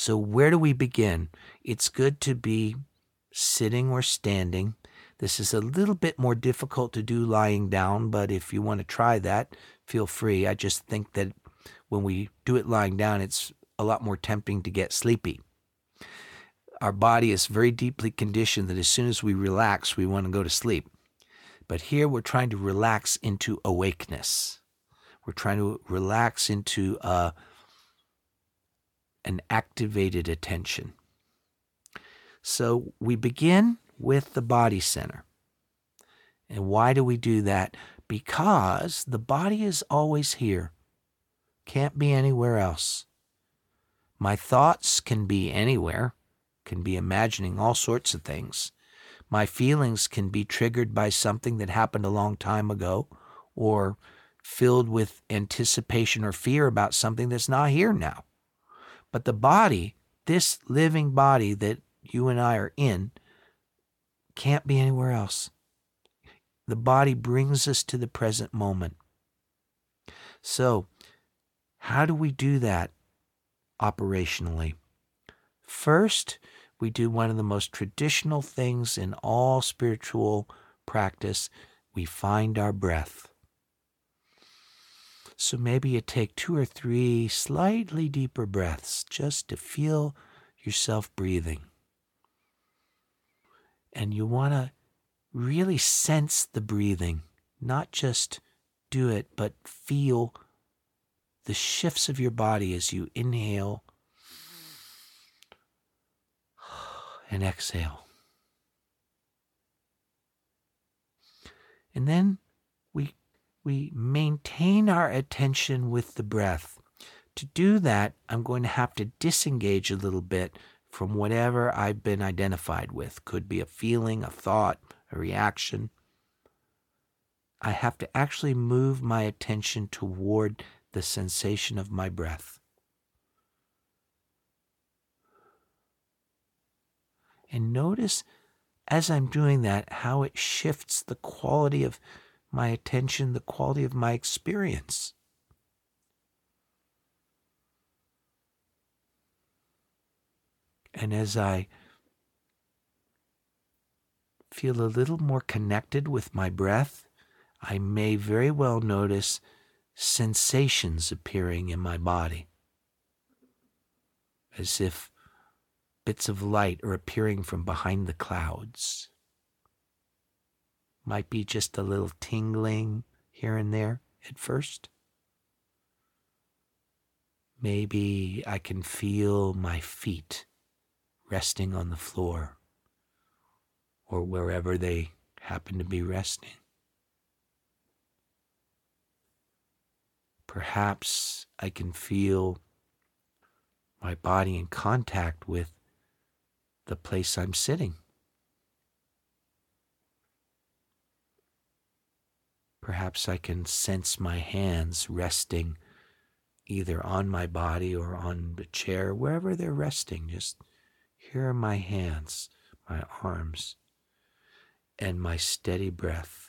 So, where do we begin? It's good to be sitting or standing. This is a little bit more difficult to do lying down, but if you want to try that, feel free. I just think that when we do it lying down, it's a lot more tempting to get sleepy. Our body is very deeply conditioned that as soon as we relax, we want to go to sleep. But here we're trying to relax into awakeness. We're trying to relax into uh, an activated attention. So we begin with the body center. And why do we do that? Because the body is always here, can't be anywhere else. My thoughts can be anywhere, can be imagining all sorts of things. My feelings can be triggered by something that happened a long time ago or filled with anticipation or fear about something that's not here now. But the body, this living body that you and I are in, can't be anywhere else. The body brings us to the present moment. So, how do we do that operationally? First, we do one of the most traditional things in all spiritual practice we find our breath. So maybe you take two or three slightly deeper breaths just to feel yourself breathing and you want to really sense the breathing, not just do it, but feel the shifts of your body as you inhale and exhale. And then we, we maintain our attention with the breath. To do that, I'm going to have to disengage a little bit from whatever I've been identified with. Could be a feeling, a thought, a reaction. I have to actually move my attention toward the sensation of my breath. And notice as I'm doing that how it shifts the quality of my attention, the quality of my experience. And as I feel a little more connected with my breath, I may very well notice sensations appearing in my body, as if bits of light are appearing from behind the clouds. Might be just a little tingling here and there at first. Maybe I can feel my feet resting on the floor or wherever they happen to be resting. Perhaps I can feel my body in contact with the place I'm sitting. Perhaps I can sense my hands resting either on my body or on the chair, wherever they're resting, just here are my hands, my arms, and my steady breath.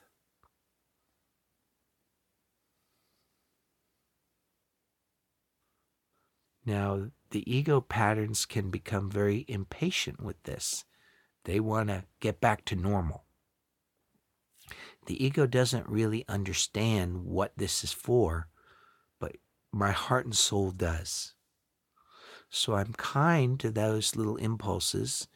Now, the ego patterns can become very impatient with this. They want to get back to normal. The ego doesn't really understand what this is for, but my heart and soul does. So I'm kind to those little impulses,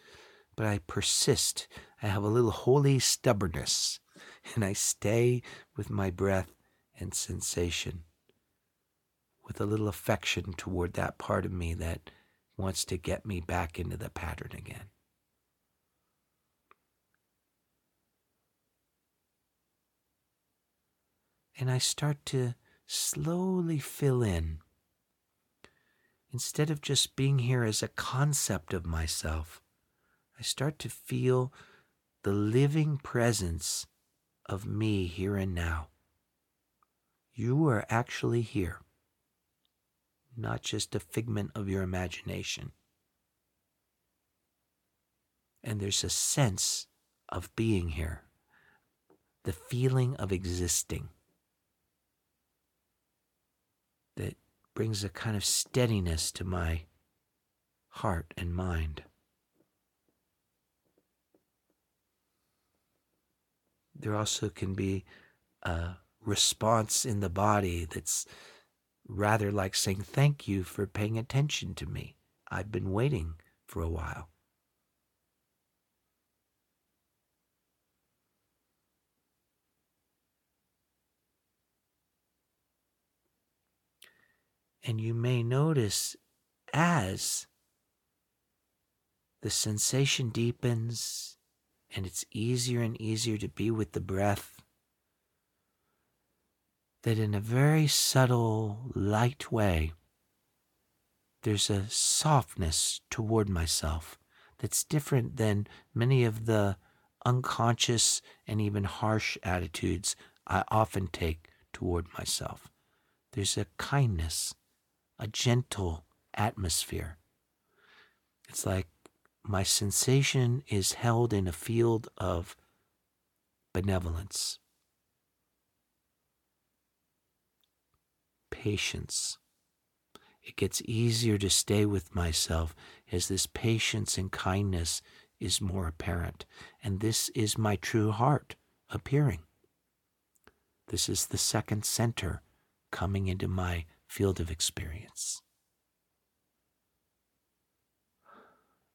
but I persist. I have a little holy stubbornness, and I stay with my breath and sensation with a little affection toward that part of me that wants to get me back into the pattern again. And I start to slowly fill in instead of just being here as a concept of myself, I start to feel the living presence of me here and now. You are actually here, not just a figment of your imagination. And there's a sense of being here, the feeling of existing. That brings a kind of steadiness to my heart and mind. There also can be a response in the body that's rather like saying, Thank you for paying attention to me. I've been waiting for a while. And you may notice as the sensation deepens and it's easier and easier to be with the breath, that in a very subtle, light way, there's a softness toward myself that's different than many of the unconscious and even harsh attitudes I often take toward myself. There's a kindness, a gentle atmosphere. It's like my sensation is held in a field of benevolence, patience. It gets easier to stay with myself as this patience and kindness is more apparent. And this is my true heart appearing. This is the second center coming into my field of experience.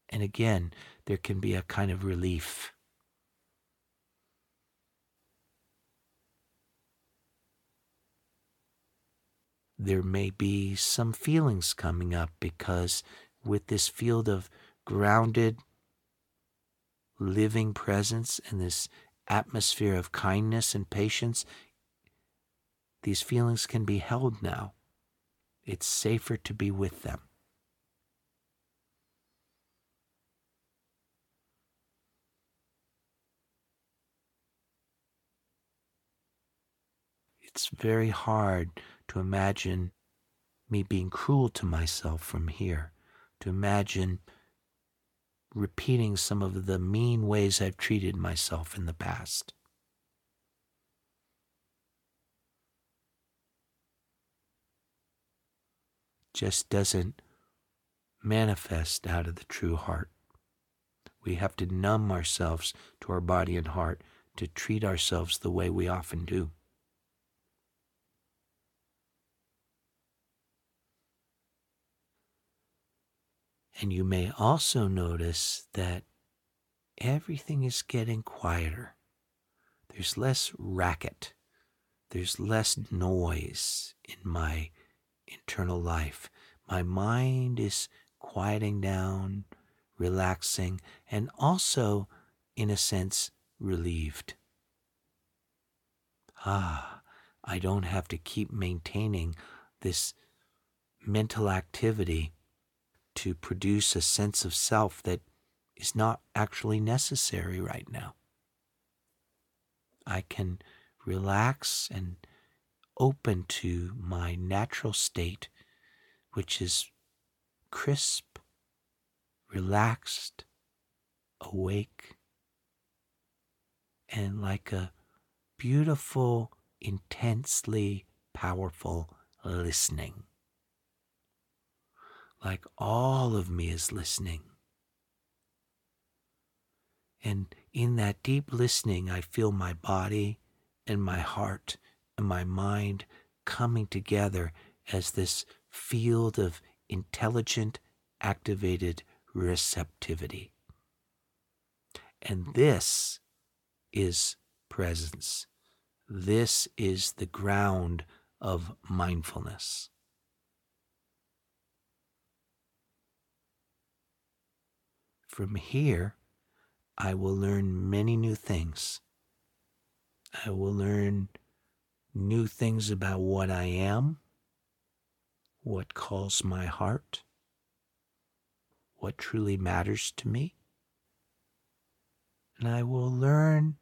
And again, there can be a kind of relief. There may be some feelings coming up because with this field of grounded, living presence and this atmosphere of kindness and patience, these feelings can be held now. It's safer to be with them. It's very hard to imagine me being cruel to myself from here, to imagine repeating some of the mean ways I've treated myself in the past. Just doesn't manifest out of the true heart. We have to numb ourselves to our body and heart to treat ourselves the way we often do. And you may also notice that everything is getting quieter. There's less racket. There's less noise in my internal life. My mind is quieting down, relaxing, and also, in a sense, relieved. Ah, I don't have to keep maintaining this mental activity to produce a sense of self that is not actually necessary right now. I can relax and open to my natural state, which is crisp, relaxed, awake, and like a beautiful, intensely powerful listening like all of me is listening. And in that deep listening, I feel my body and my heart and my mind coming together as this field of intelligent, activated receptivity. And this is presence. This is the ground of mindfulness. From here, I will learn many new things. I will learn new things about what I am, what calls my heart, what truly matters to me. And I will learn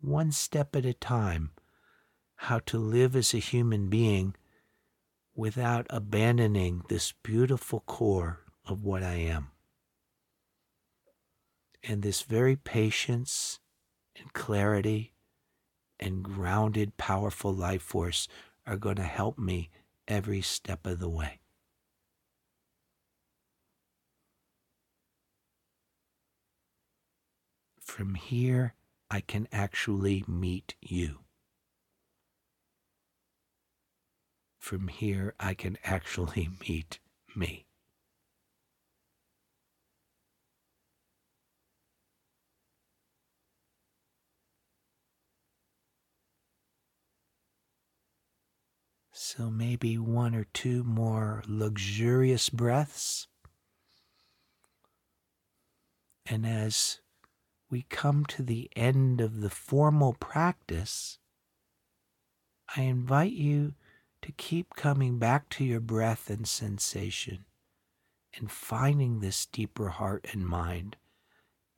one step at a time how to live as a human being without abandoning this beautiful core of what I am. And this very patience and clarity and grounded, powerful life force are going to help me every step of the way. From here, I can actually meet you. From here, I can actually meet me. So maybe one or two more luxurious breaths. And as we come to the end of the formal practice, I invite you to keep coming back to your breath and sensation and finding this deeper heart and mind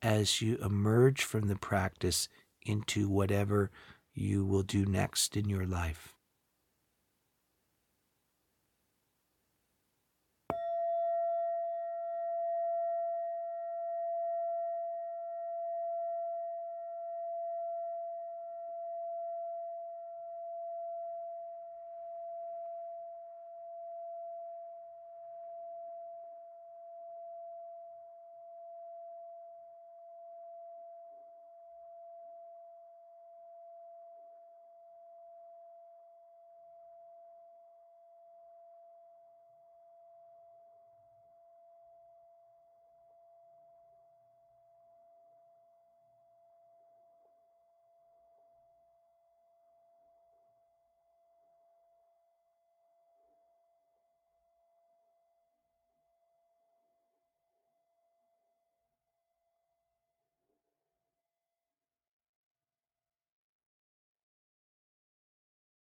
as you emerge from the practice into whatever you will do next in your life.